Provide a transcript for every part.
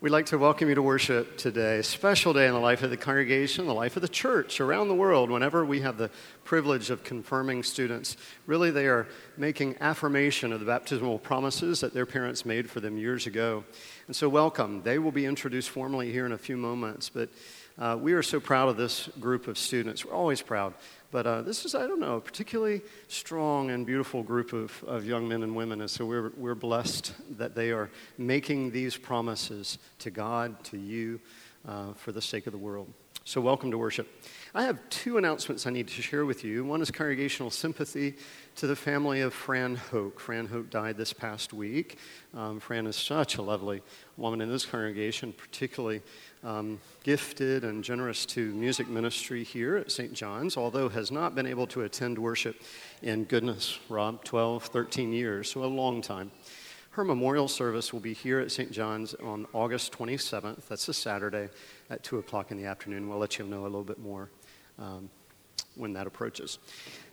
We'd like to welcome you to worship today. A special day in the life of the congregation, the life of the church around the world. Whenever we have the privilege of confirming students, really they are making affirmation of the baptismal promises that their parents made for them years ago. And so, welcome. They will be introduced formally here in a few moments, but uh, we are so proud of this group of students. We're always proud. But uh, this is, I don't know, a particularly strong and beautiful group of, of young men and women. And so we're, we're blessed that they are making these promises to God, to you, uh, for the sake of the world. So, welcome to worship. I have two announcements I need to share with you. One is congregational sympathy to the family of Fran Hoke. Fran Hoke died this past week. Um, Fran is such a lovely woman in this congregation, particularly um, gifted and generous to music ministry here at St. John's, although has not been able to attend worship in goodness, Rob, 12, 13 years, so a long time. Her memorial service will be here at St. John's on August 27th. That's a Saturday at 2 o'clock in the afternoon. We'll let you know a little bit more um, when that approaches.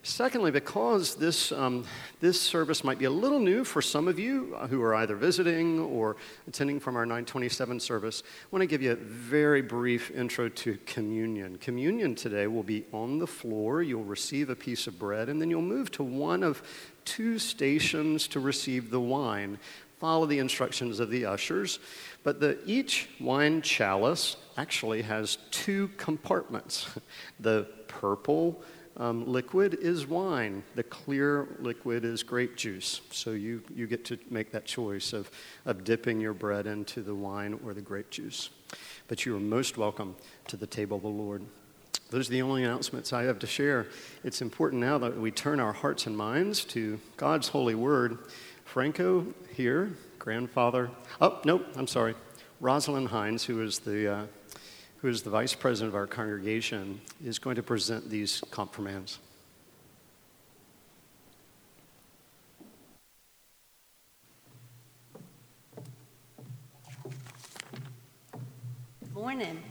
Secondly, because this, um, this service might be a little new for some of you who are either visiting or attending from our 927 service, I want to give you a very brief intro to communion. Communion today will be on the floor. You'll receive a piece of bread, and then you'll move to one of two stations to receive the wine. Follow the instructions of the ushers. But the, each wine chalice actually has two compartments the purple um, liquid is wine, the clear liquid is grape juice. So you, you get to make that choice of, of dipping your bread into the wine or the grape juice. But you are most welcome to the table of the Lord. Those are the only announcements I have to share. It's important now that we turn our hearts and minds to God's holy word. Franco here, grandfather. Oh, nope, I'm sorry. Rosalind Hines, who is the uh, who is the vice president of our congregation, is going to present these confirmands. Morning.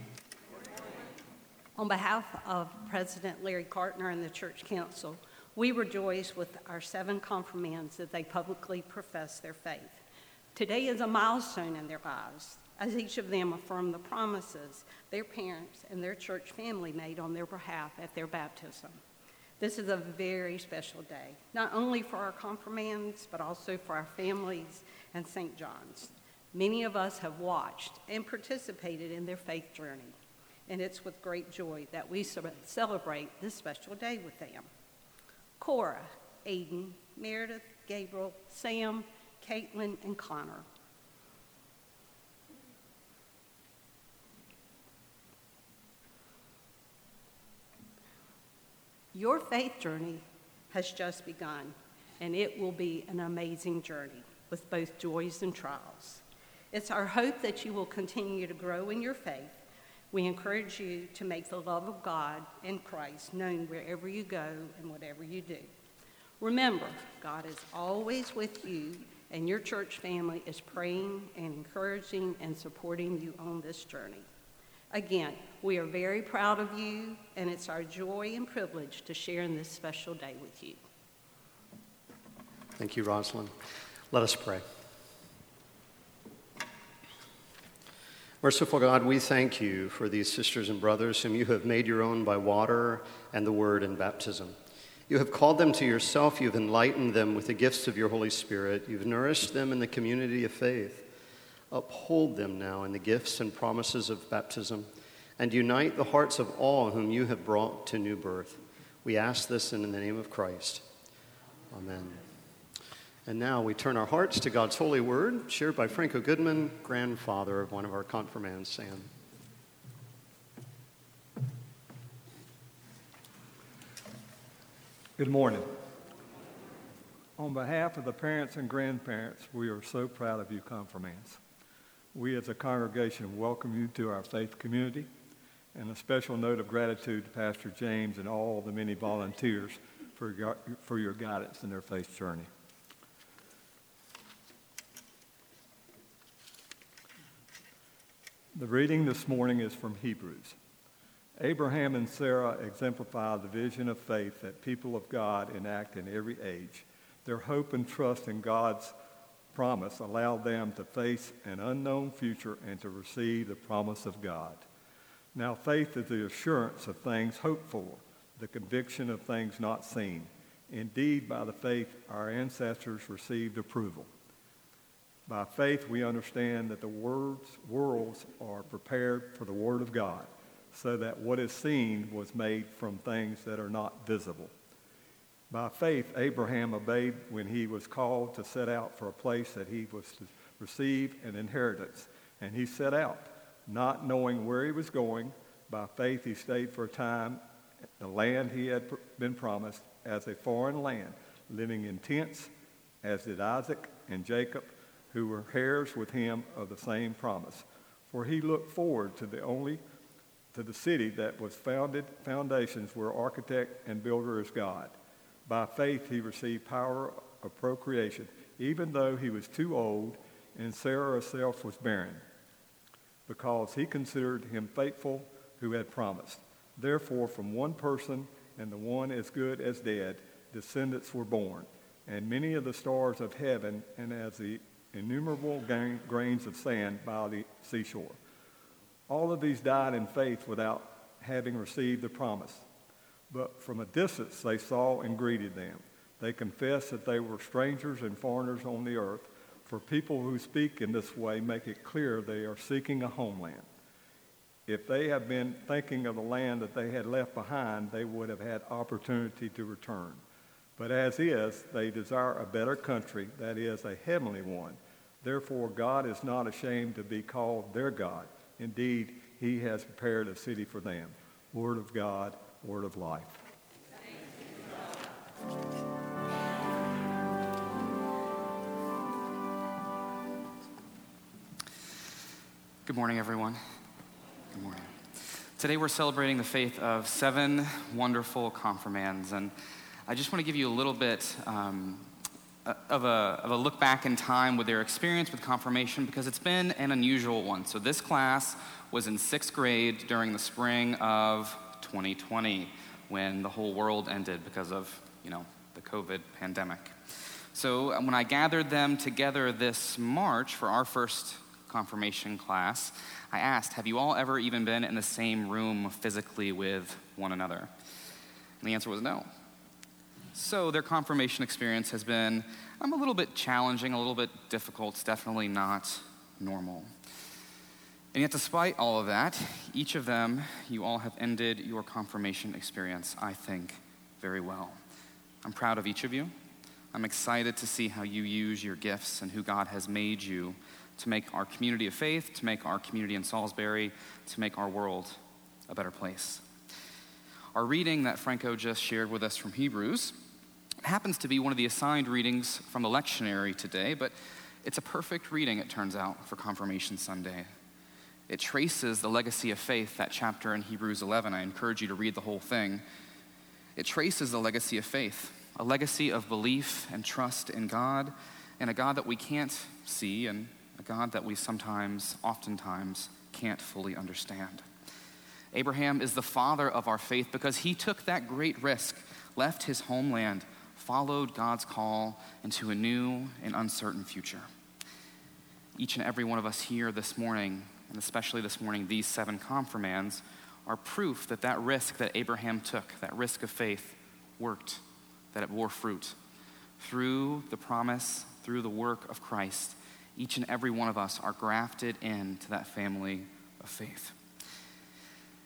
On behalf of President Larry Cartner and the Church Council, we rejoice with our seven confirmands that they publicly profess their faith. Today is a milestone in their lives as each of them affirm the promises their parents and their church family made on their behalf at their baptism. This is a very special day, not only for our confirmands, but also for our families and St. John's. Many of us have watched and participated in their faith journey, and it's with great joy that we celebrate this special day with them. Cora, Aiden, Meredith, Gabriel, Sam, Caitlin, and Connor Your faith journey has just begun, and it will be an amazing journey with both joys and trials. It's our hope that you will continue to grow in your faith. We encourage you to make the love of God and Christ known wherever you go and whatever you do. Remember, God is always with you, and your church family is praying and encouraging and supporting you on this journey. Again, we are very proud of you, and it's our joy and privilege to share in this special day with you. Thank you, Rosalind. Let us pray. Merciful God, we thank you for these sisters and brothers whom you have made your own by water and the word in baptism. You have called them to yourself, you've enlightened them with the gifts of your Holy Spirit, you've nourished them in the community of faith. Uphold them now in the gifts and promises of baptism, and unite the hearts of all whom you have brought to new birth. We ask this in the name of Christ. Amen. And now we turn our hearts to God's holy word, shared by Franco Goodman, grandfather of one of our confirmands, Sam. Good morning. On behalf of the parents and grandparents, we are so proud of you, confirmands. We as a congregation welcome you to our faith community, and a special note of gratitude to Pastor James and all the many volunteers for your, for your guidance in their faith journey. The reading this morning is from Hebrews. Abraham and Sarah exemplify the vision of faith that people of God enact in every age. Their hope and trust in God's promise allowed them to face an unknown future and to receive the promise of God. Now, faith is the assurance of things hoped for, the conviction of things not seen. Indeed, by the faith, our ancestors received approval. By faith, we understand that the words, worlds are prepared for the Word of God, so that what is seen was made from things that are not visible. By faith, Abraham obeyed when he was called to set out for a place that he was to receive an inheritance. And he set out, not knowing where he was going. By faith, he stayed for a time the land he had been promised as a foreign land, living in tents, as did Isaac and Jacob, who were heirs with him of the same promise. For he looked forward to the only to the city that was founded foundations where architect and builder is God. By faith, he received power of procreation, even though he was too old and Sarah herself was barren, because he considered him faithful who had promised. Therefore, from one person and the one as good as dead, descendants were born, and many of the stars of heaven, and as the innumerable grains of sand by the seashore. All of these died in faith without having received the promise but from a distance they saw and greeted them. They confessed that they were strangers and foreigners on the earth, for people who speak in this way make it clear they are seeking a homeland. If they had been thinking of the land that they had left behind, they would have had opportunity to return. But as is, they desire a better country, that is, a heavenly one. Therefore, God is not ashamed to be called their God. Indeed, he has prepared a city for them. Word of God word of life. Good morning, everyone. Good morning. Today we're celebrating the faith of seven wonderful confirmands, and I just want to give you a little bit um, of, a, of a look back in time with their experience with confirmation because it's been an unusual one. So, this class was in sixth grade during the spring of 2020 when the whole world ended because of, you know, the COVID pandemic. So uh, when I gathered them together this March for our first confirmation class, I asked, Have you all ever even been in the same room physically with one another? And the answer was no. So their confirmation experience has been I'm a little bit challenging, a little bit difficult. It's definitely not normal. And yet, despite all of that, each of them, you all have ended your confirmation experience, I think, very well. I'm proud of each of you. I'm excited to see how you use your gifts and who God has made you to make our community of faith, to make our community in Salisbury, to make our world a better place. Our reading that Franco just shared with us from Hebrews happens to be one of the assigned readings from the lectionary today, but it's a perfect reading, it turns out, for Confirmation Sunday. It traces the legacy of faith, that chapter in Hebrews 11. I encourage you to read the whole thing. It traces the legacy of faith, a legacy of belief and trust in God, and a God that we can't see, and a God that we sometimes, oftentimes, can't fully understand. Abraham is the father of our faith because he took that great risk, left his homeland, followed God's call into a new and uncertain future. Each and every one of us here this morning and especially this morning, these seven confirmands, are proof that that risk that Abraham took, that risk of faith, worked, that it bore fruit. Through the promise, through the work of Christ, each and every one of us are grafted into that family of faith.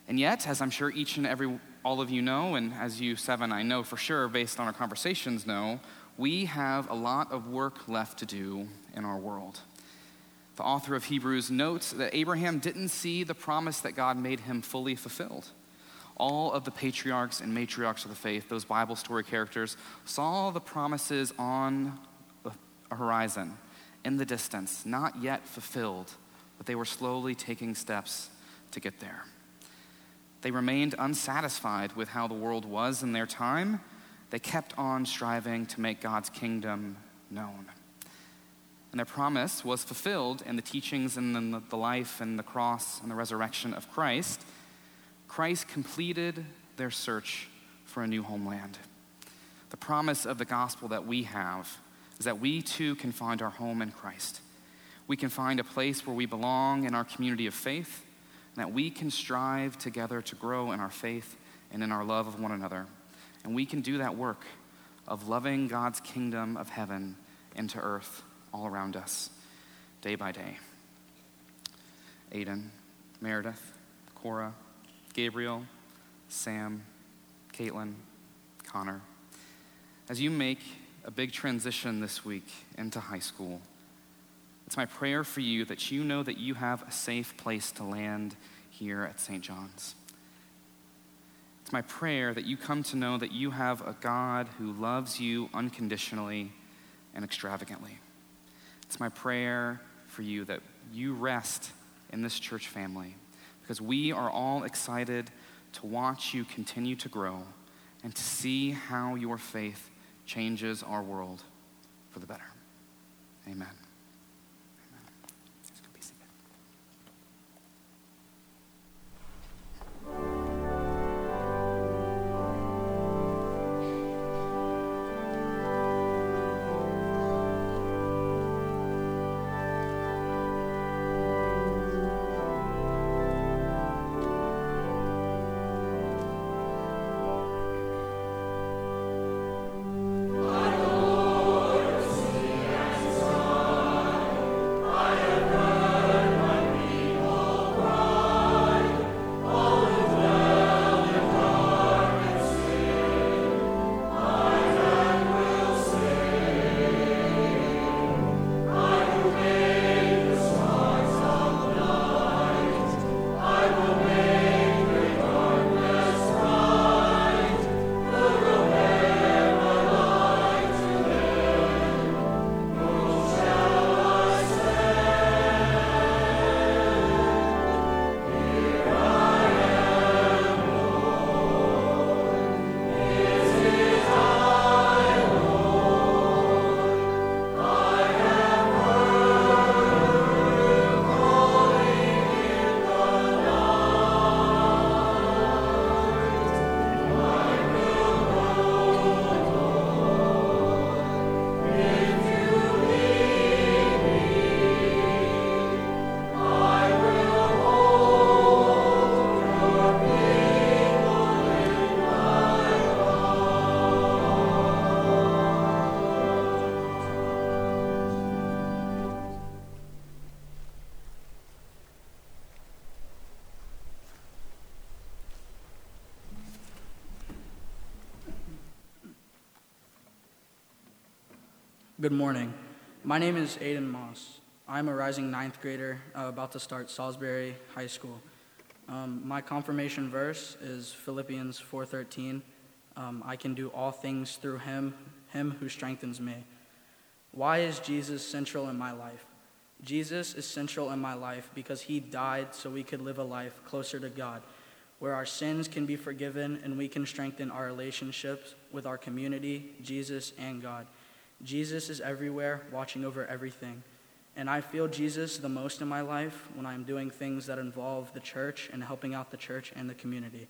And yet, as I'm sure each and every all of you know, and as you seven I know for sure based on our conversations know, we have a lot of work left to do in our world. The author of Hebrews notes that Abraham didn't see the promise that God made him fully fulfilled. All of the patriarchs and matriarchs of the faith, those Bible story characters, saw the promises on a horizon, in the distance, not yet fulfilled, but they were slowly taking steps to get there. They remained unsatisfied with how the world was in their time. They kept on striving to make God's kingdom known. And their promise was fulfilled in the teachings and the, the life and the cross and the resurrection of Christ. Christ completed their search for a new homeland. The promise of the gospel that we have, is that we too can find our home in Christ. We can find a place where we belong in our community of faith, and that we can strive together to grow in our faith and in our love of one another. And we can do that work of loving God's kingdom of heaven into earth all around us, day by day. Aiden, Meredith, Cora, Gabriel, Sam, Caitlin, Connor. As you make a big transition this week into high school, it's my prayer for you that you know that you have a safe place to land here at St. John's. It's my prayer that you come to know that you have a God who loves you unconditionally and extravagantly. It's my prayer for you that you rest in this church family because we are all excited to watch you continue to grow and to see how your faith changes our world for the better. Amen. Good morning. My name is Aiden Moss. I'm a rising ninth grader uh, about to start Salisbury High School. Um, my confirmation verse is Philippians 4:13. Um, I can do all things through Him, Him who strengthens me. Why is Jesus central in my life? Jesus is central in my life because He died so we could live a life closer to God, where our sins can be forgiven and we can strengthen our relationships with our community, Jesus, and God. Jesus is everywhere, watching over everything. And I feel Jesus the most in my life when I'm doing things that involve the church and helping out the church and the community.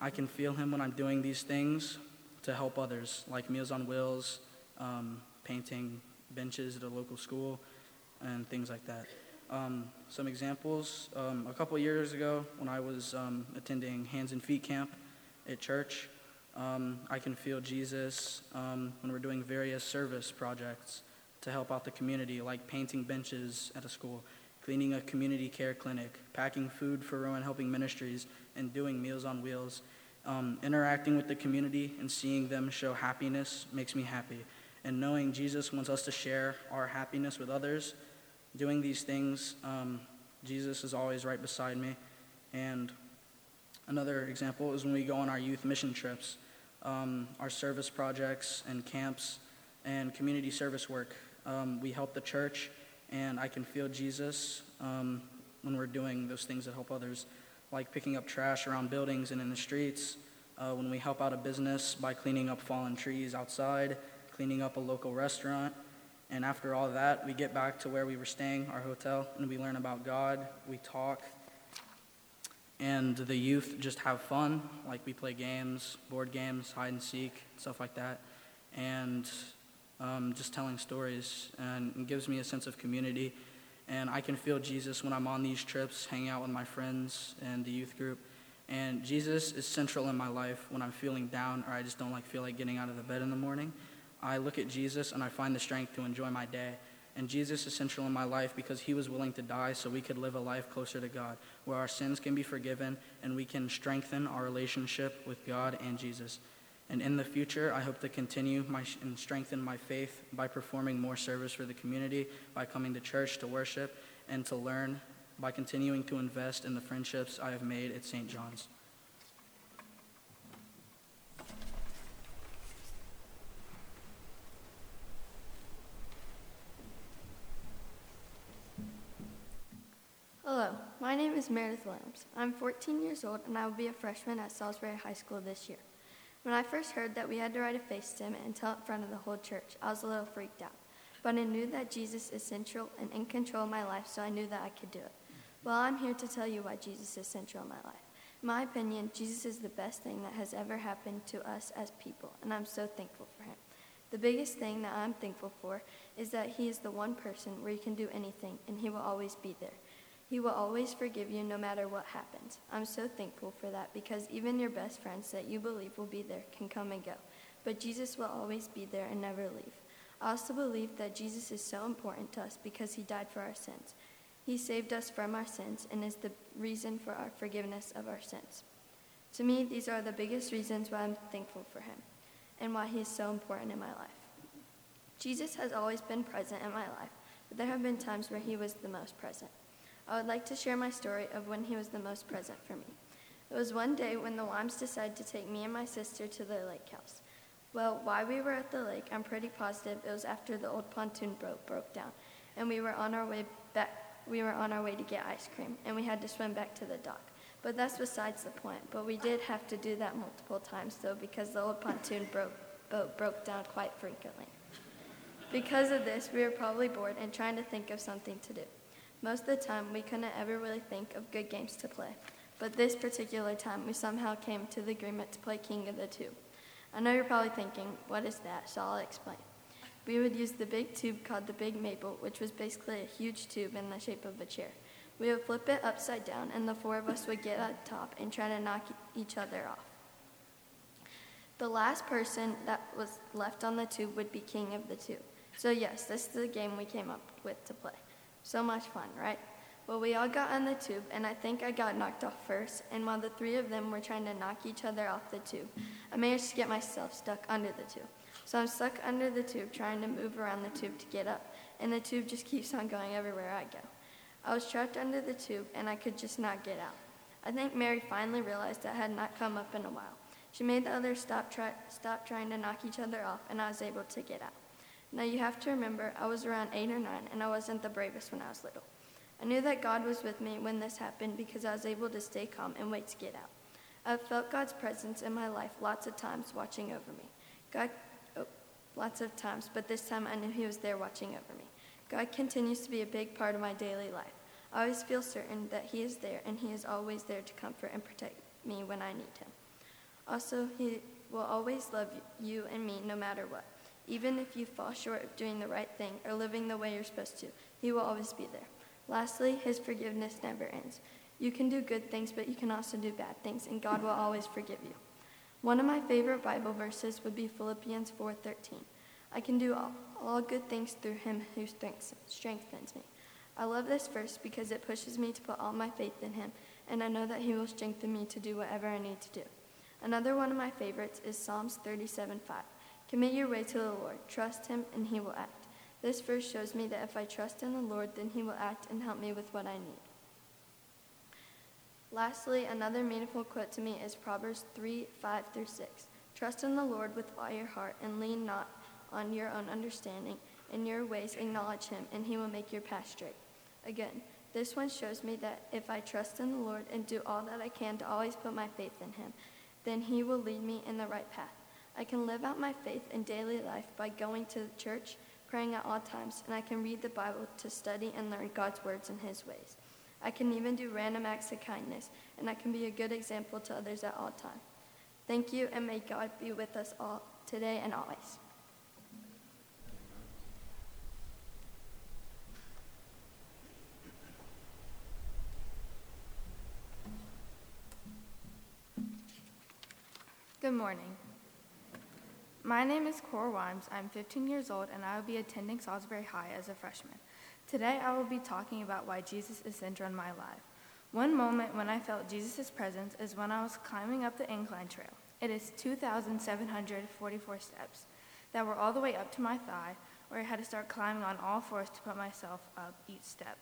I can feel him when I'm doing these things to help others, like Meals on Wheels, um, painting benches at a local school, and things like that. Um, some examples um, a couple years ago, when I was um, attending Hands and Feet Camp at church, um, I can feel Jesus um, when we're doing various service projects to help out the community, like painting benches at a school, cleaning a community care clinic, packing food for Rowan Helping Ministries, and doing Meals on Wheels. Um, interacting with the community and seeing them show happiness makes me happy. And knowing Jesus wants us to share our happiness with others, doing these things, um, Jesus is always right beside me. And another example is when we go on our youth mission trips um, our service projects and camps and community service work. Um, we help the church, and I can feel Jesus um, when we're doing those things that help others, like picking up trash around buildings and in the streets, uh, when we help out a business by cleaning up fallen trees outside, cleaning up a local restaurant. And after all that, we get back to where we were staying, our hotel, and we learn about God, we talk, and the youth just have fun. Like we play games, board games, hide and seek, stuff like that. And um, just telling stories, and it gives me a sense of community. And I can feel Jesus when I'm on these trips, hanging out with my friends and the youth group. And Jesus is central in my life when I'm feeling down or I just don't like feel like getting out of the bed in the morning. I look at Jesus and I find the strength to enjoy my day. And Jesus is central in my life because he was willing to die so we could live a life closer to God, where our sins can be forgiven and we can strengthen our relationship with God and Jesus. And in the future, I hope to continue my, and strengthen my faith by performing more service for the community, by coming to church to worship, and to learn, by continuing to invest in the friendships I have made at St. John's. Hello, my name is Meredith Williams. I'm 14 years old and I will be a freshman at Salisbury High School this year. When I first heard that we had to write a faith statement and tell it in front of the whole church, I was a little freaked out. But I knew that Jesus is central and in control of my life, so I knew that I could do it. Well, I'm here to tell you why Jesus is central in my life. In my opinion, Jesus is the best thing that has ever happened to us as people, and I'm so thankful for him. The biggest thing that I'm thankful for is that he is the one person where you can do anything, and he will always be there. He will always forgive you no matter what happens. I'm so thankful for that because even your best friends that you believe will be there can come and go. But Jesus will always be there and never leave. I also believe that Jesus is so important to us because he died for our sins. He saved us from our sins and is the reason for our forgiveness of our sins. To me, these are the biggest reasons why I'm thankful for him and why he is so important in my life. Jesus has always been present in my life, but there have been times where he was the most present. I would like to share my story of when he was the most present for me. It was one day when the Wimes decided to take me and my sister to the lake house. Well, while we were at the lake, I'm pretty positive it was after the old pontoon boat broke down, and we were on our way back. We were on our way to get ice cream, and we had to swim back to the dock. But that's besides the point. But we did have to do that multiple times, though, because the old pontoon broke, boat broke down quite frequently. Because of this, we were probably bored and trying to think of something to do. Most of the time, we couldn't ever really think of good games to play. But this particular time, we somehow came to the agreement to play King of the Tube. I know you're probably thinking, what is that? So I'll explain. We would use the big tube called the Big Maple, which was basically a huge tube in the shape of a chair. We would flip it upside down, and the four of us would get the top and try to knock each other off. The last person that was left on the tube would be king of the tube. So, yes, this is the game we came up with to play. So much fun, right? Well, we all got on the tube, and I think I got knocked off first. And while the three of them were trying to knock each other off the tube, I managed to get myself stuck under the tube. So I'm stuck under the tube, trying to move around the tube to get up, and the tube just keeps on going everywhere I go. I was trapped under the tube, and I could just not get out. I think Mary finally realized I had not come up in a while. She made the others stop, try, stop trying to knock each other off, and I was able to get out. Now you have to remember, I was around eight or nine, and I wasn't the bravest when I was little. I knew that God was with me when this happened because I was able to stay calm and wait to get out. I've felt God's presence in my life lots of times watching over me. God, oh, lots of times, but this time I knew He was there watching over me. God continues to be a big part of my daily life. I always feel certain that He is there and He is always there to comfort and protect me when I need Him. Also, He will always love you and me no matter what. Even if you fall short of doing the right thing or living the way you're supposed to, He will always be there. Lastly, His forgiveness never ends. You can do good things, but you can also do bad things, and God will always forgive you. One of my favorite Bible verses would be Philippians 4:13. I can do all, all good things through Him who strengthens me. I love this verse because it pushes me to put all my faith in Him, and I know that He will strengthen me to do whatever I need to do. Another one of my favorites is Psalms 37:5. Commit your way to the Lord. Trust him, and he will act. This verse shows me that if I trust in the Lord, then he will act and help me with what I need. Lastly, another meaningful quote to me is Proverbs 3 5 through 6. Trust in the Lord with all your heart, and lean not on your own understanding. In your ways, acknowledge him, and he will make your path straight. Again, this one shows me that if I trust in the Lord and do all that I can to always put my faith in him, then he will lead me in the right path. I can live out my faith in daily life by going to church, praying at all times, and I can read the Bible to study and learn God's words and His ways. I can even do random acts of kindness, and I can be a good example to others at all times. Thank you, and may God be with us all today and always. Good morning. My name is Cora Wimes. I'm 15 years old and I will be attending Salisbury High as a freshman. Today I will be talking about why Jesus is central in my life. One moment when I felt Jesus' presence is when I was climbing up the incline trail. It is 2,744 steps that were all the way up to my thigh, where I had to start climbing on all fours to put myself up each step.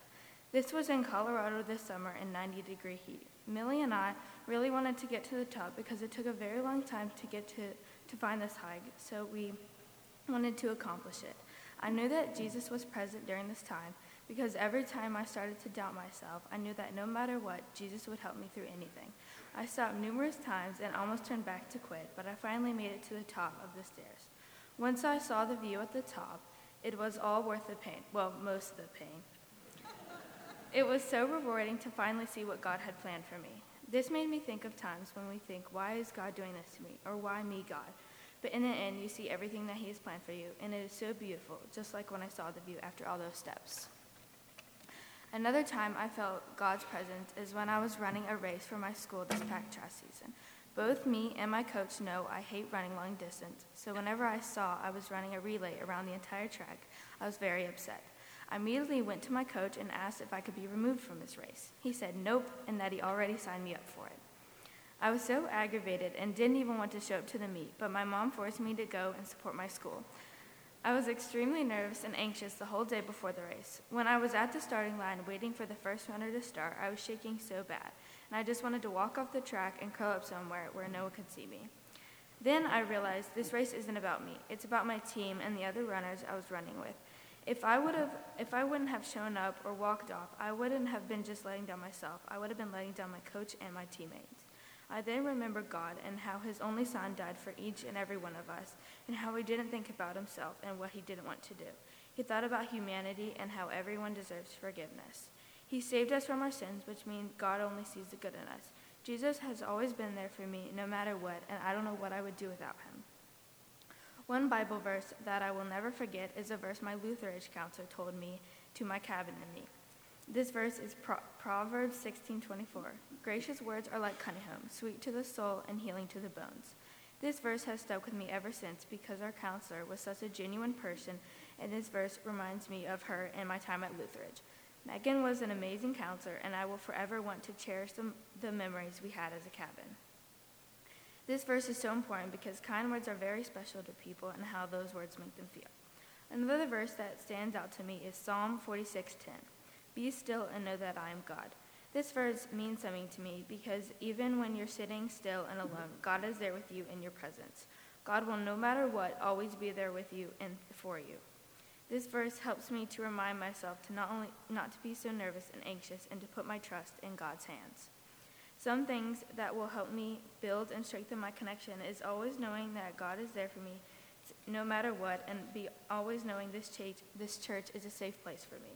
This was in Colorado this summer in 90 degree heat. Millie and I really wanted to get to the top because it took a very long time to get to, to find this hike, so we wanted to accomplish it. I knew that Jesus was present during this time because every time I started to doubt myself, I knew that no matter what, Jesus would help me through anything. I stopped numerous times and almost turned back to quit, but I finally made it to the top of the stairs. Once I saw the view at the top, it was all worth the pain. Well, most of the pain. It was so rewarding to finally see what God had planned for me. This made me think of times when we think, why is God doing this to me? Or why me, God? But in the end, you see everything that He has planned for you, and it is so beautiful, just like when I saw the view after all those steps. Another time I felt God's presence is when I was running a race for my school this past track season. Both me and my coach know I hate running long distance, so whenever I saw I was running a relay around the entire track, I was very upset. I immediately went to my coach and asked if I could be removed from this race. He said nope, and that he already signed me up for it. I was so aggravated and didn't even want to show up to the meet, but my mom forced me to go and support my school. I was extremely nervous and anxious the whole day before the race. When I was at the starting line waiting for the first runner to start, I was shaking so bad, and I just wanted to walk off the track and curl up somewhere where no one could see me. Then I realized this race isn't about me. It's about my team and the other runners I was running with. If I would have if I wouldn't have shown up or walked off, I wouldn't have been just letting down myself. I would have been letting down my coach and my teammates. I then remembered God and how his only son died for each and every one of us, and how he didn't think about himself and what he didn't want to do. He thought about humanity and how everyone deserves forgiveness. He saved us from our sins, which means God only sees the good in us. Jesus has always been there for me, no matter what, and I don't know what I would do without him. One Bible verse that I will never forget is a verse my Lutheran counselor told me to my cabin to me. This verse is Pro- Proverbs 16:24. Gracious words are like honeycomb, sweet to the soul and healing to the bones. This verse has stuck with me ever since because our counselor was such a genuine person, and this verse reminds me of her and my time at Lutheran. Megan was an amazing counselor, and I will forever want to cherish the, the memories we had as a cabin. This verse is so important because kind words are very special to people and how those words make them feel. Another verse that stands out to me is Psalm 46:10. Be still and know that I am God. This verse means something to me because even when you're sitting still and alone, God is there with you in your presence. God will, no matter what, always be there with you and for you. This verse helps me to remind myself to not only not to be so nervous and anxious and to put my trust in God's hands. Some things that will help me build and strengthen my connection is always knowing that God is there for me no matter what and be always knowing this church, this church is a safe place for me.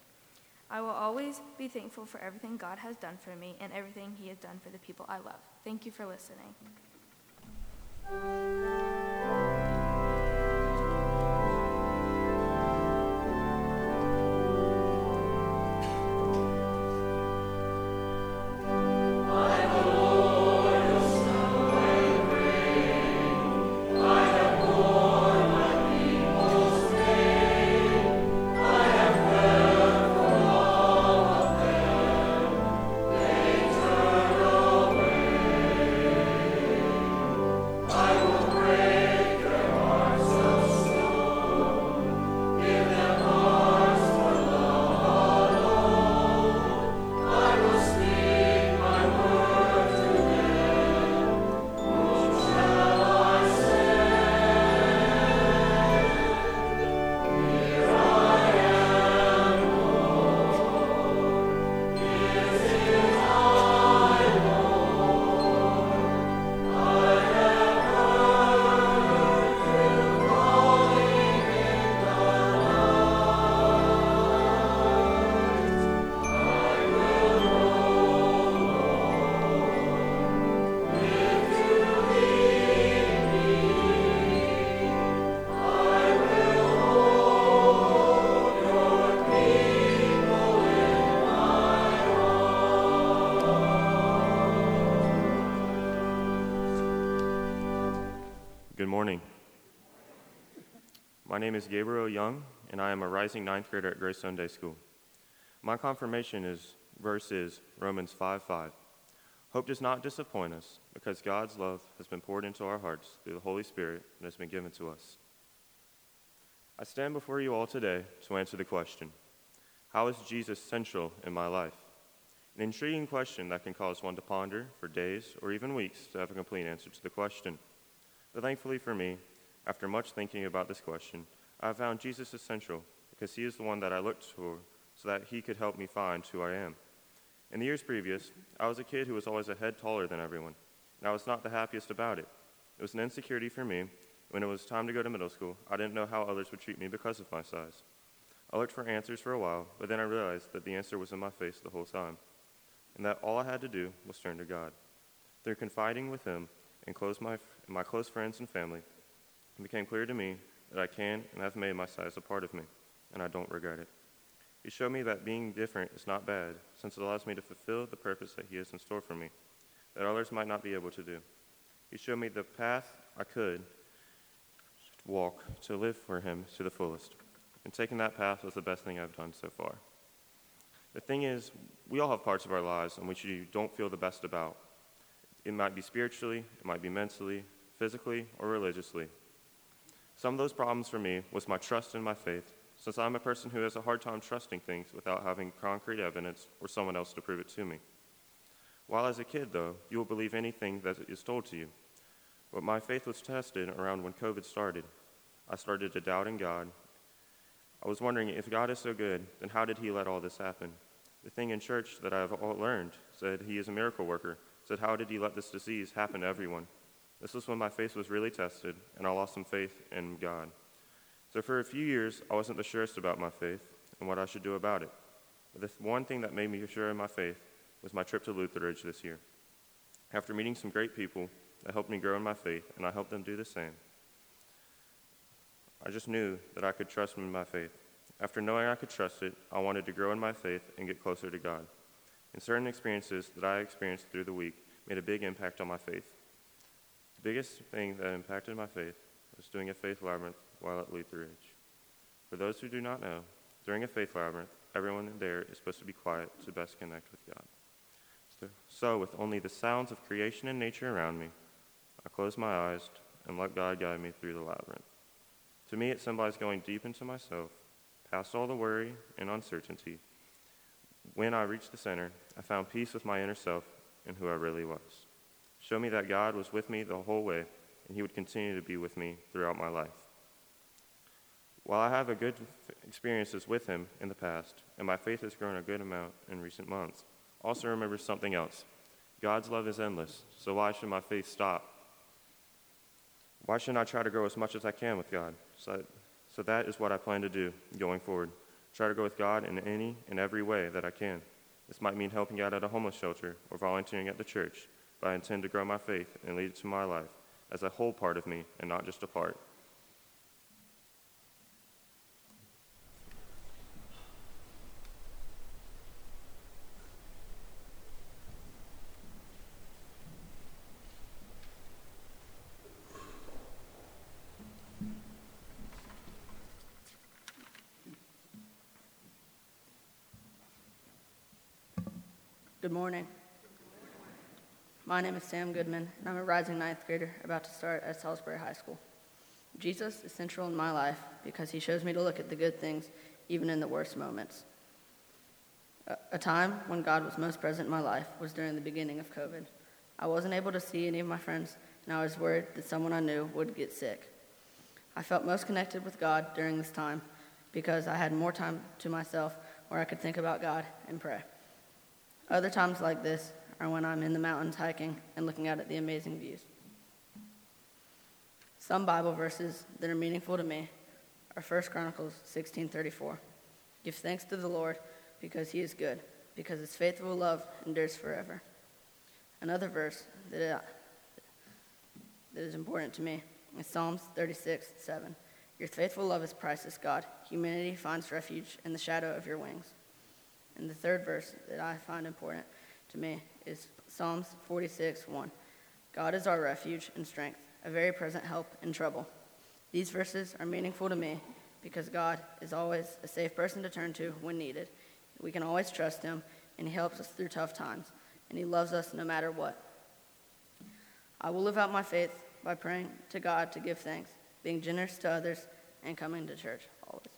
I will always be thankful for everything God has done for me and everything he has done for the people I love. Thank you for listening. Name is Gabriel Young, and I am a rising ninth grader at Grace Sunday School. My confirmation is verses Romans 5 5. Hope does not disappoint us because God's love has been poured into our hearts through the Holy Spirit and has been given to us. I stand before you all today to answer the question How is Jesus central in my life? An intriguing question that can cause one to ponder for days or even weeks to have a complete answer to the question. But thankfully for me, after much thinking about this question, I found Jesus essential because he is the one that I looked for so that he could help me find who I am. In the years previous, I was a kid who was always a head taller than everyone, and I was not the happiest about it. It was an insecurity for me. When it was time to go to middle school, I didn't know how others would treat me because of my size. I looked for answers for a while, but then I realized that the answer was in my face the whole time, and that all I had to do was turn to God. Through confiding with Him and close my, my close friends and family, it became clear to me that I can and have made my size a part of me, and I don't regret it. He showed me that being different is not bad, since it allows me to fulfill the purpose that He has in store for me, that others might not be able to do. He showed me the path I could walk to live for Him to the fullest. And taking that path was the best thing I've done so far. The thing is, we all have parts of our lives in which you don't feel the best about. It might be spiritually, it might be mentally, physically, or religiously. Some of those problems for me was my trust in my faith since I'm a person who has a hard time trusting things without having concrete evidence or someone else to prove it to me. While as a kid, though, you will believe anything that is told to you. But my faith was tested around when COVID started. I started to doubt in God. I was wondering if God is so good, then how did He let all this happen? The thing in church that I've learned said He is a miracle worker, said, How did He let this disease happen to everyone? This was when my faith was really tested, and I lost some faith in God. So for a few years, I wasn't the surest about my faith and what I should do about it. But the one thing that made me sure in my faith was my trip to Lutheridge this year. After meeting some great people that helped me grow in my faith, and I helped them do the same, I just knew that I could trust in my faith. After knowing I could trust it, I wanted to grow in my faith and get closer to God. And certain experiences that I experienced through the week made a big impact on my faith. Biggest thing that impacted my faith was doing a faith labyrinth while at Lutheridge. For those who do not know, during a faith labyrinth, everyone there is supposed to be quiet to best connect with God. So, so, with only the sounds of creation and nature around me, I closed my eyes and let God guide me through the labyrinth. To me, it symbolized going deep into myself, past all the worry and uncertainty. When I reached the center, I found peace with my inner self and who I really was. Show me that God was with me the whole way, and He would continue to be with me throughout my life. While I have a good experiences with him in the past, and my faith has grown a good amount in recent months, also remember something else. God's love is endless, so why should my faith stop? Why shouldn't I try to grow as much as I can with God? So, so that is what I plan to do going forward. Try to go with God in any and every way that I can. This might mean helping out at a homeless shelter or volunteering at the church, but I intend to grow my faith and lead it to my life as a whole part of me and not just a part. Good morning. My name is Sam Goodman, and I'm a rising ninth grader about to start at Salisbury High School. Jesus is central in my life because he shows me to look at the good things, even in the worst moments. A time when God was most present in my life was during the beginning of COVID. I wasn't able to see any of my friends, and I was worried that someone I knew would get sick. I felt most connected with God during this time because I had more time to myself where I could think about God and pray. Other times like this are when I'm in the mountains hiking and looking out at the amazing views. Some Bible verses that are meaningful to me are 1 Chronicles 16:34. Give thanks to the Lord because he is good, because his faithful love endures forever. Another verse that, uh, that is important to me is Psalms 36:7. Your faithful love is priceless, God. Humanity finds refuge in the shadow of your wings. And the third verse that I find important to me is Psalms 46 1. God is our refuge and strength, a very present help in trouble. These verses are meaningful to me because God is always a safe person to turn to when needed. We can always trust Him, and He helps us through tough times, and He loves us no matter what. I will live out my faith by praying to God to give thanks, being generous to others, and coming to church always.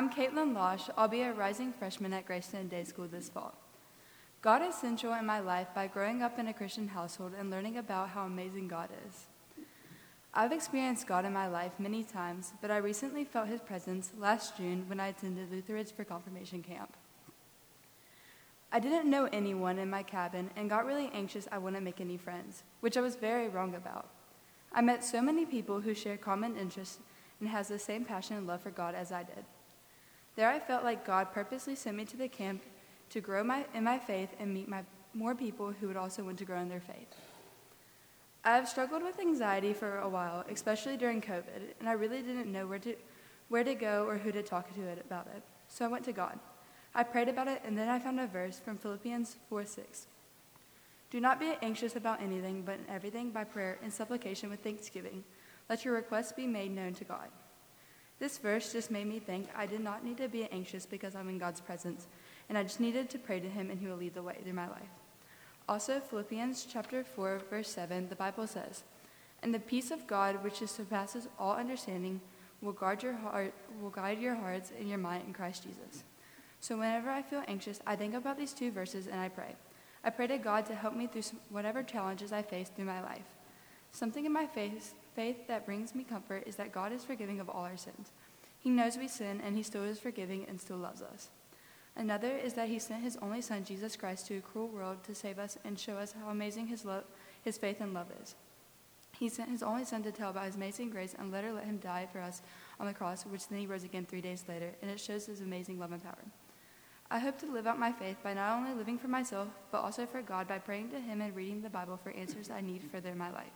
I'm Caitlin Losh. I'll be a rising freshman at Greystone Day School this fall. God is central in my life by growing up in a Christian household and learning about how amazing God is. I've experienced God in my life many times, but I recently felt his presence last June when I attended Lutheridge for confirmation camp. I didn't know anyone in my cabin and got really anxious I wouldn't make any friends, which I was very wrong about. I met so many people who shared common interests and has the same passion and love for God as I did. There I felt like God purposely sent me to the camp to grow my, in my faith and meet my, more people who would also want to grow in their faith. I have struggled with anxiety for a while, especially during COVID, and I really didn't know where to, where to go or who to talk to it about it. So I went to God. I prayed about it, and then I found a verse from Philippians 4 6. Do not be anxious about anything, but in everything by prayer and supplication with thanksgiving let your requests be made known to God. This verse just made me think I did not need to be anxious because I'm in God's presence, and I just needed to pray to Him and He will lead the way through my life. Also, Philippians chapter 4, verse 7, the Bible says, And the peace of God, which surpasses all understanding, will guard your heart, will guide your hearts and your mind in Christ Jesus. So whenever I feel anxious, I think about these two verses and I pray. I pray to God to help me through whatever challenges I face through my life. Something in my face faith that brings me comfort is that God is forgiving of all our sins. He knows we sin, and He still is forgiving and still loves us. Another is that He sent His only Son, Jesus Christ, to a cruel world to save us and show us how amazing His, love, his faith and love is. He sent His only Son to tell about His amazing grace and later let Him die for us on the cross, which then He rose again three days later, and it shows His amazing love and power. I hope to live out my faith by not only living for myself, but also for God by praying to Him and reading the Bible for answers I need further in my life.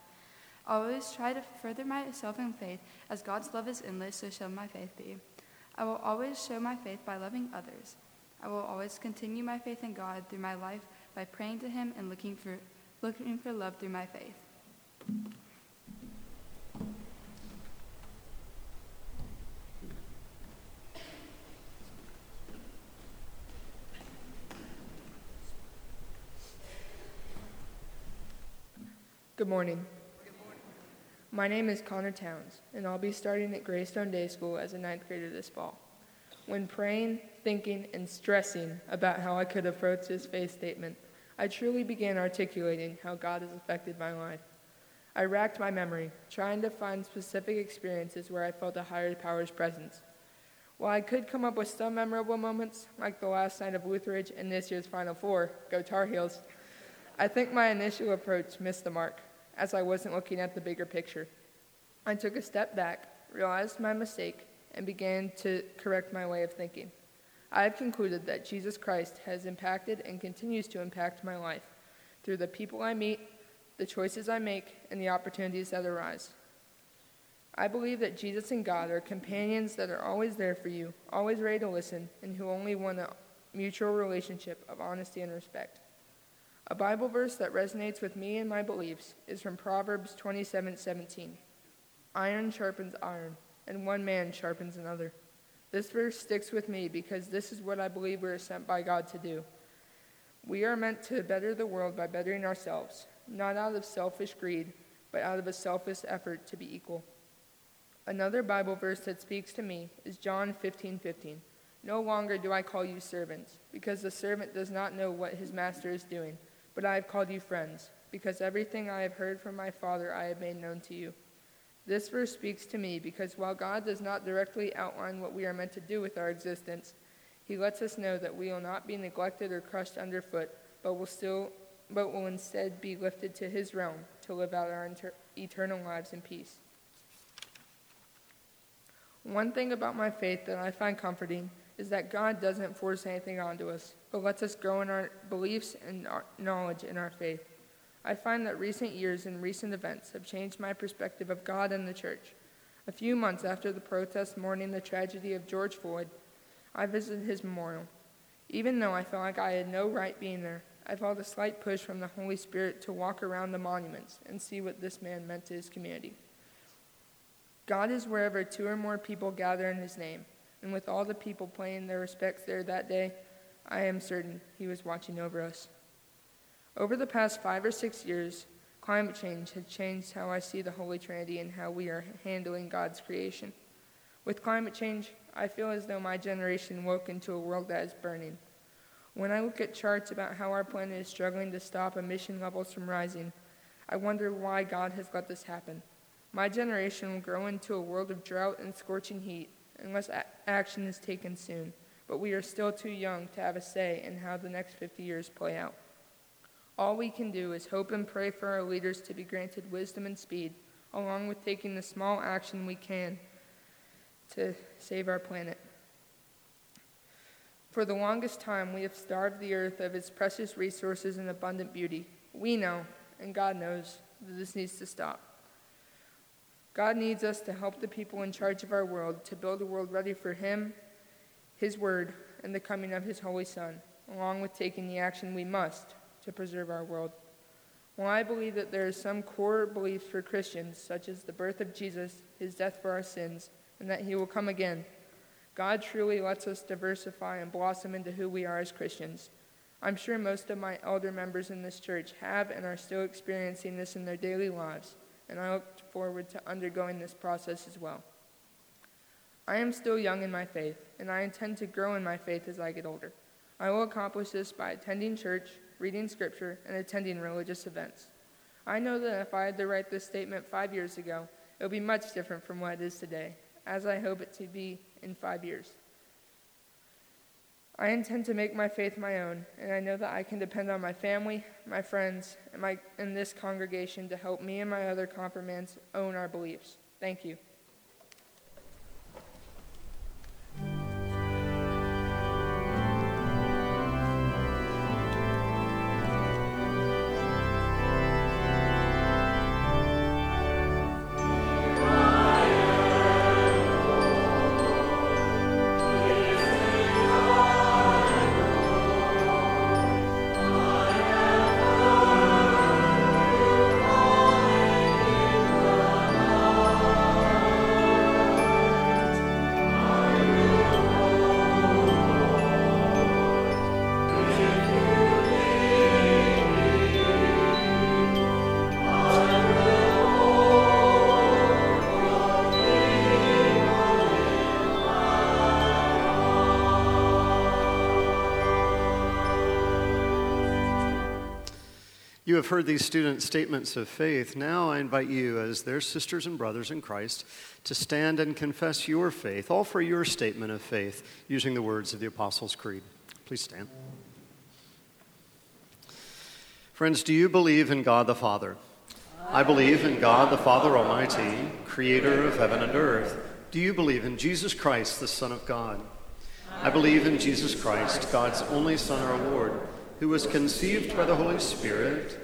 I always try to further myself in faith, as God's love is endless, so shall my faith be. I will always show my faith by loving others. I will always continue my faith in God through my life by praying to Him and looking for, looking for love through my faith. Good morning. My name is Connor Towns, and I'll be starting at Greystone Day School as a ninth grader this fall. When praying, thinking, and stressing about how I could approach this faith statement, I truly began articulating how God has affected my life. I racked my memory, trying to find specific experiences where I felt a higher power's presence. While I could come up with some memorable moments, like the last night of Lutheridge and this year's Final Four, go Tar Heels, I think my initial approach missed the mark as I wasn't looking at the bigger picture. I took a step back, realized my mistake, and began to correct my way of thinking. I have concluded that Jesus Christ has impacted and continues to impact my life through the people I meet, the choices I make, and the opportunities that arise. I believe that Jesus and God are companions that are always there for you, always ready to listen, and who only want a mutual relationship of honesty and respect. A Bible verse that resonates with me and my beliefs is from Proverbs 27:17. Iron sharpens iron, and one man sharpens another. This verse sticks with me because this is what I believe we are sent by God to do. We are meant to better the world by bettering ourselves, not out of selfish greed, but out of a selfish effort to be equal. Another Bible verse that speaks to me is John 15:15. 15, 15. No longer do I call you servants, because the servant does not know what his master is doing, but I have called you friends, because everything I have heard from my Father I have made known to you. This verse speaks to me because while God does not directly outline what we are meant to do with our existence, he lets us know that we will not be neglected or crushed underfoot, but will still but will instead be lifted to his realm to live out our inter- eternal lives in peace. One thing about my faith that I find comforting is that God doesn't force anything onto us, but lets us grow in our beliefs and our knowledge in our faith. I find that recent years and recent events have changed my perspective of God and the church. A few months after the protests mourning the tragedy of George Floyd, I visited his memorial. Even though I felt like I had no right being there, I felt a slight push from the Holy Spirit to walk around the monuments and see what this man meant to his community. God is wherever two or more people gather in his name and with all the people paying their respects there that day, I am certain he was watching over us. Over the past five or six years, climate change has changed how I see the Holy Trinity and how we are handling God's creation. With climate change, I feel as though my generation woke into a world that is burning. When I look at charts about how our planet is struggling to stop emission levels from rising, I wonder why God has let this happen. My generation will grow into a world of drought and scorching heat, unless action is taken soon, but we are still too young to have a say in how the next 50 years play out. All we can do is hope and pray for our leaders to be granted wisdom and speed, along with taking the small action we can to save our planet. For the longest time, we have starved the earth of its precious resources and abundant beauty. We know, and God knows, that this needs to stop. God needs us to help the people in charge of our world to build a world ready for Him, His Word, and the coming of His Holy Son, along with taking the action we must to preserve our world. While I believe that there are some core beliefs for Christians, such as the birth of Jesus, His death for our sins, and that He will come again, God truly lets us diversify and blossom into who we are as Christians. I'm sure most of my elder members in this church have and are still experiencing this in their daily lives and I look forward to undergoing this process as well. I am still young in my faith, and I intend to grow in my faith as I get older. I will accomplish this by attending church, reading scripture, and attending religious events. I know that if I had to write this statement five years ago, it would be much different from what it is today, as I hope it to be in five years. I intend to make my faith my own, and I know that I can depend on my family, my friends, and, my, and this congregation to help me and my other confirmands own our beliefs. Thank you. You have heard these students' statements of faith. Now I invite you, as their sisters and brothers in Christ, to stand and confess your faith, all for your statement of faith, using the words of the Apostles' Creed. Please stand. Friends, do you believe in God the Father? I believe in God the Father Almighty, creator of heaven and earth. Do you believe in Jesus Christ, the Son of God? I believe in Jesus Christ, God's only Son, our Lord, who was conceived by the Holy Spirit,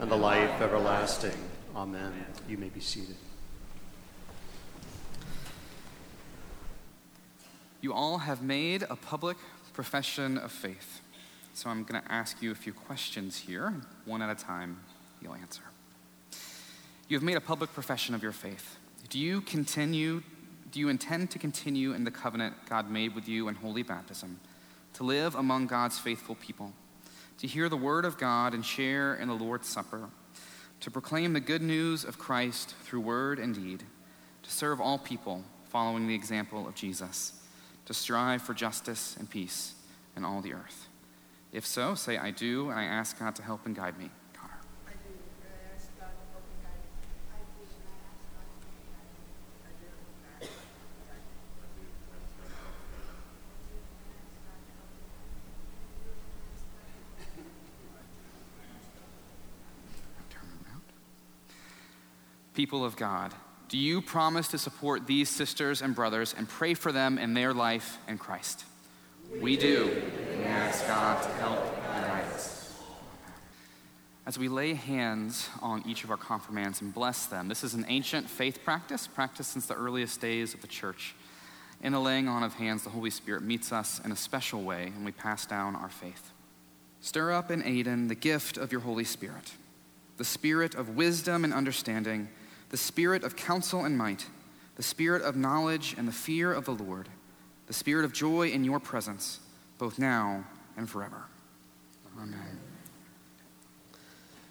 and the life everlasting. Amen. You may be seated. You all have made a public profession of faith. So I'm going to ask you a few questions here. One at a time, you'll answer. You have made a public profession of your faith. Do you continue do you intend to continue in the covenant God made with you in holy baptism, to live among God's faithful people, to hear the word of God and share in the Lord's Supper, to proclaim the good news of Christ through word and deed, to serve all people following the example of Jesus, to strive for justice and peace in all the earth? If so, say, I do, and I ask God to help and guide me. People of God, do you promise to support these sisters and brothers and pray for them in their life in Christ? We, do. We ask God to help and guide us. As we lay hands on each of our confirmands and bless them, this is an ancient faith practice, practiced since the earliest days of the church. In the laying on of hands, the Holy Spirit meets us in a special way, and we pass down our faith. Stir up in Aiden the gift of your Holy Spirit, the spirit of wisdom and understanding the spirit of counsel and might, the spirit of knowledge and the fear of the Lord, the spirit of joy in your presence, both now and forever. Amen.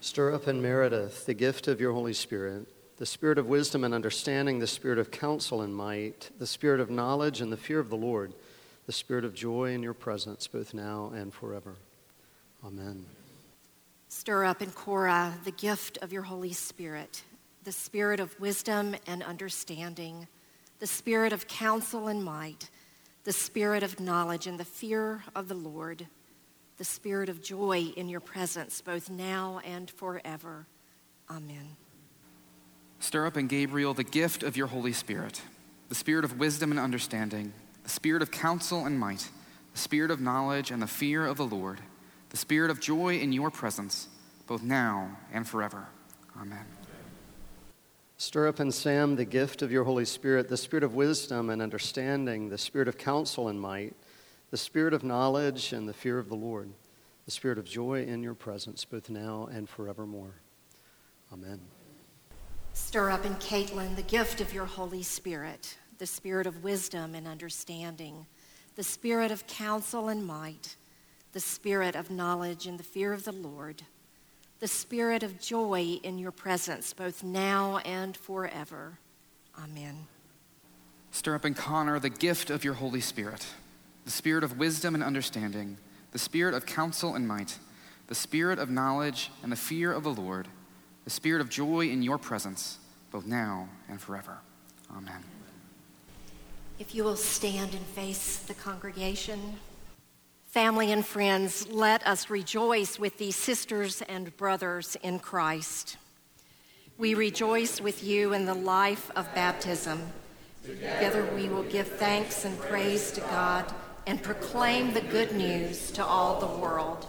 Stir up in Meredith the gift of your Holy Spirit, the spirit of wisdom and understanding, the spirit of counsel and might, the spirit of knowledge and the fear of the Lord, the spirit of joy in your presence, both now and forever. Amen. Stir up in Cora the gift of your Holy Spirit the spirit of wisdom and understanding, the spirit of counsel and might, the spirit of knowledge and the fear of the Lord, the spirit of joy in your presence, both now and forever. Amen. Stir up in Gabriel the gift of your Holy Spirit, the spirit of wisdom and understanding, the spirit of counsel and might, the spirit of knowledge and the fear of the Lord, the spirit of joy in your presence, both now and forever. Amen. Stir up in Sam the gift of your Holy Spirit, the spirit of wisdom and understanding, the spirit of counsel and might, the spirit of knowledge and the fear of the Lord, the spirit of joy in your presence, both now and forevermore. Amen. Stir up in Caitlin the gift of your Holy Spirit, the spirit of wisdom and understanding, the spirit of counsel and might, the spirit of knowledge and the fear of the Lord the spirit of joy in your presence, both now and forever. Amen. Stir up in Connor the gift of your Holy Spirit, the spirit of wisdom and understanding, the spirit of counsel and might, the spirit of knowledge and the fear of the Lord, the spirit of joy in your presence, both now and forever. Amen. If you will stand and face the congregation. Family and friends, let us rejoice with these sisters and brothers in Christ. We rejoice with you in the life of baptism. Together we will give thanks and praise to God and proclaim the good news to all the world.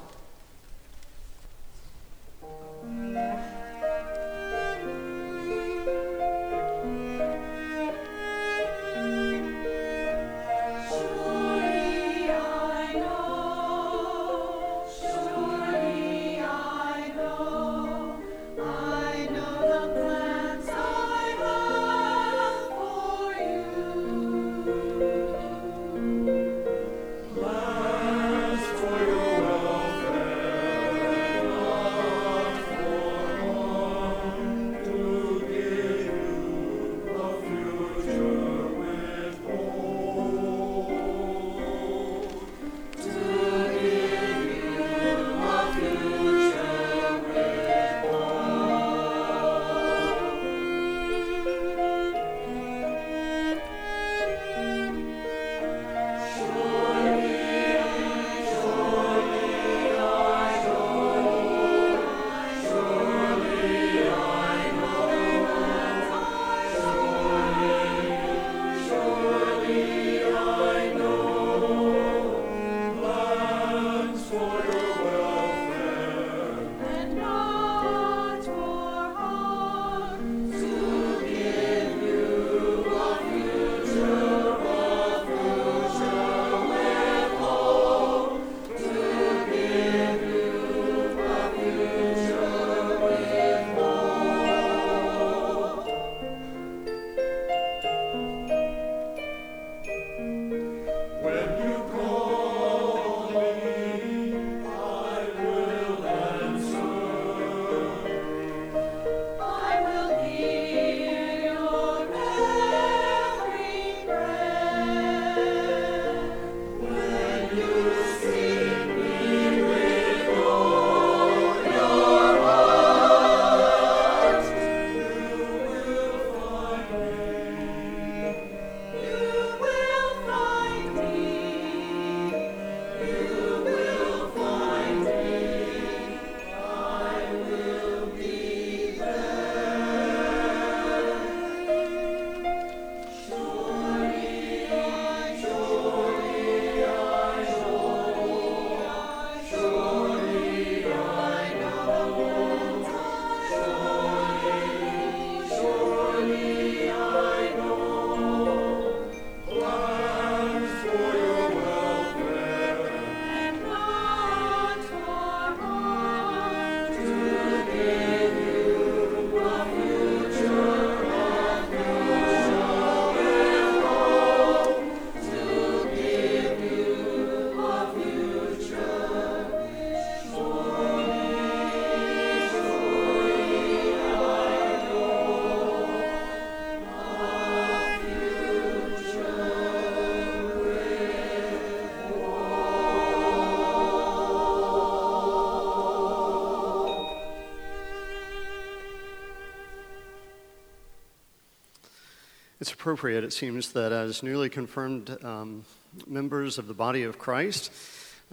It's appropriate, it seems, that as newly confirmed um, members of the body of Christ,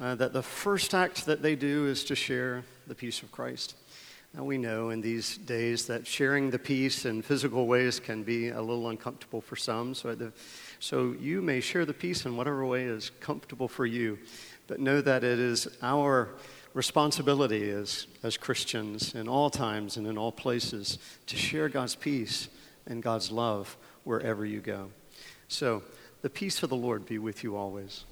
uh, that the first act that they do is to share the peace of Christ. Now, we know in these days that sharing the peace in physical ways can be a little uncomfortable for some. So, the, so you may share the peace in whatever way is comfortable for you. But know that it is our responsibility as, as Christians in all times and in all places to share God's peace and God's love wherever you go. So, the peace of the Lord be with you always.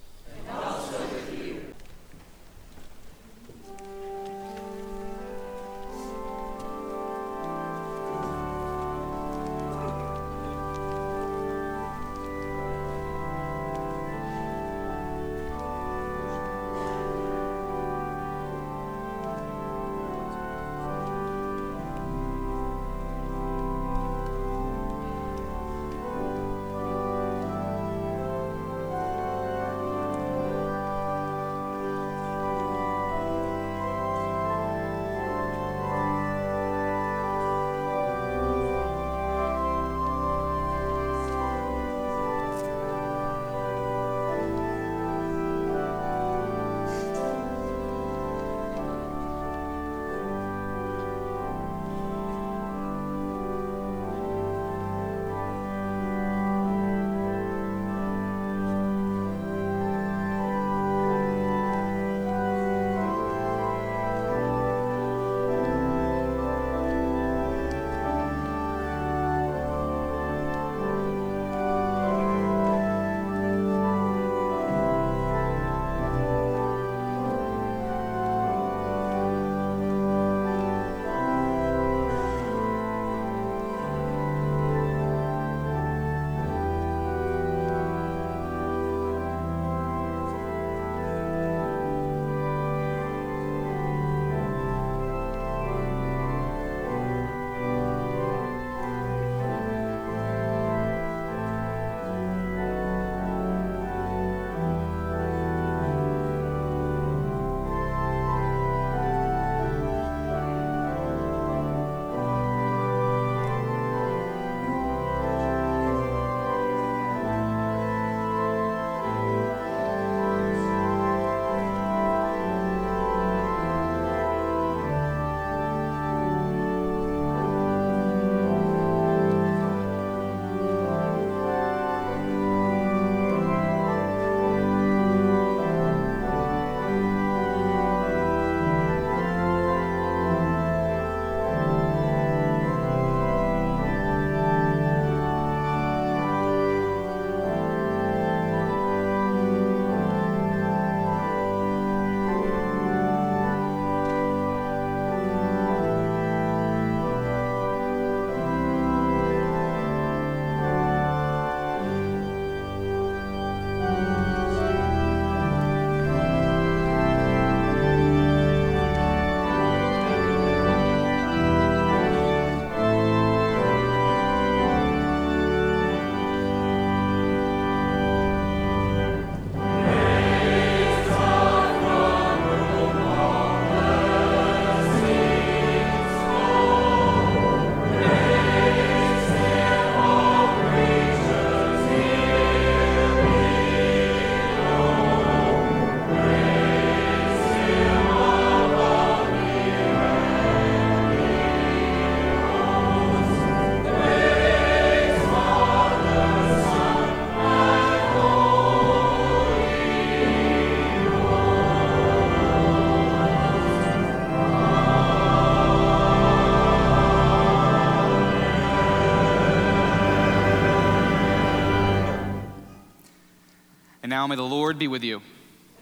And now may the Lord be with you.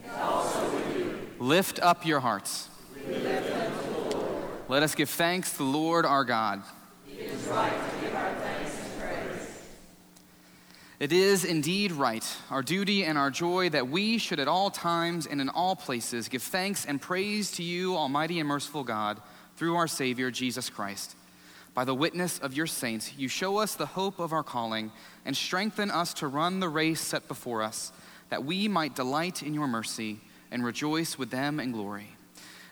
With you. Lift up your hearts. Let us give thanks to the Lord our God. It is right our. It is indeed right, our duty and our joy, that we should at all times and in all places give thanks and praise to you, Almighty and merciful God, through our Savior, Jesus Christ. By the witness of your saints, you show us the hope of our calling and strengthen us to run the race set before us that we might delight in your mercy and rejoice with them in glory.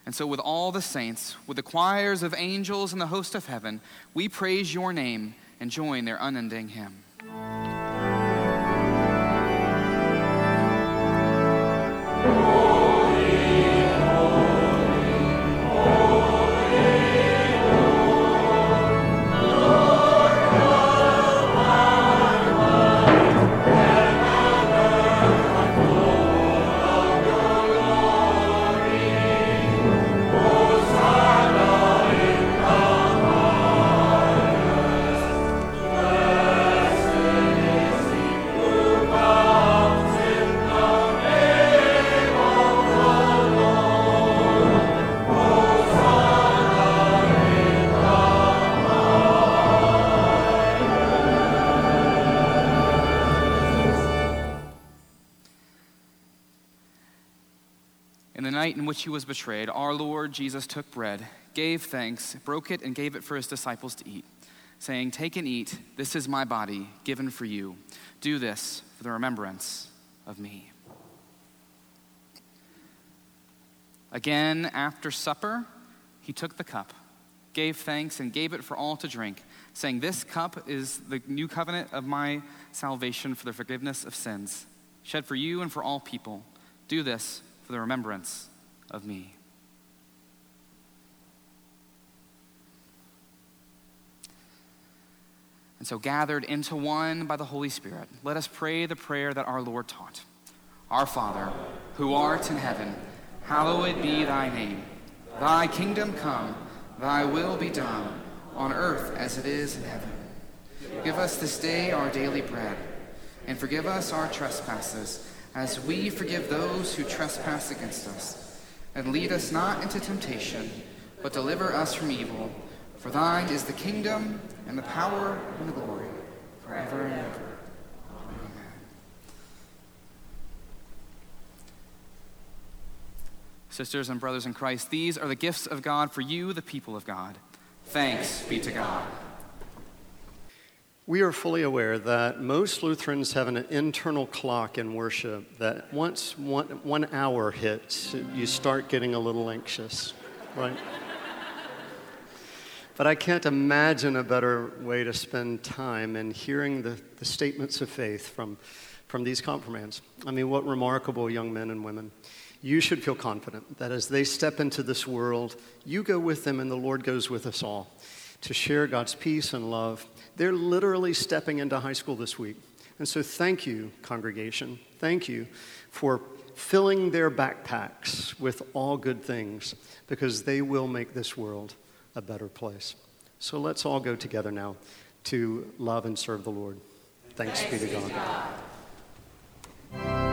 And so, with all the saints, with the choirs of angels and the host of heaven, we praise your name and join their unending hymn. Which he was betrayed, our Lord Jesus took bread, gave thanks, broke it, and gave it for his disciples to eat, saying, Take and eat, this is my body given for you. Do this for the remembrance of me. Again, after supper, he took the cup, gave thanks, and gave it for all to drink, saying, This cup is the new covenant of my salvation for the forgiveness of sins, shed for you and for all people. Do this for the remembrance of me. And so, gathered into one by the Holy Spirit, let us pray the prayer that our Lord taught Our Father, who art in heaven, hallowed be thy name. Thy kingdom come, thy will be done, on earth as it is in heaven. Give us this day our daily bread, and forgive us our trespasses, as we forgive those who trespass against us and lead us not into temptation, but deliver us from evil. For thine is the kingdom, and the power, and the glory, forever and ever. Amen. Sisters and brothers in Christ, these are the gifts of God for you, the people of God. Thanks be to God. We are fully aware that most Lutherans have an internal clock in worship that once one, one hour hits, you start getting a little anxious, right? but I can't imagine a better way to spend time in hearing the, the statements of faith from, from these confirmands. I mean, what remarkable young men and women. You should feel confident that as they step into this world, you go with them and the Lord goes with us all to share God's peace and love. They're literally stepping into high school this week. And so, thank you, congregation. Thank you for filling their backpacks with all good things because they will make this world a better place. So, let's all go together now to love and serve the Lord. Thanks, Thanks be to God. God.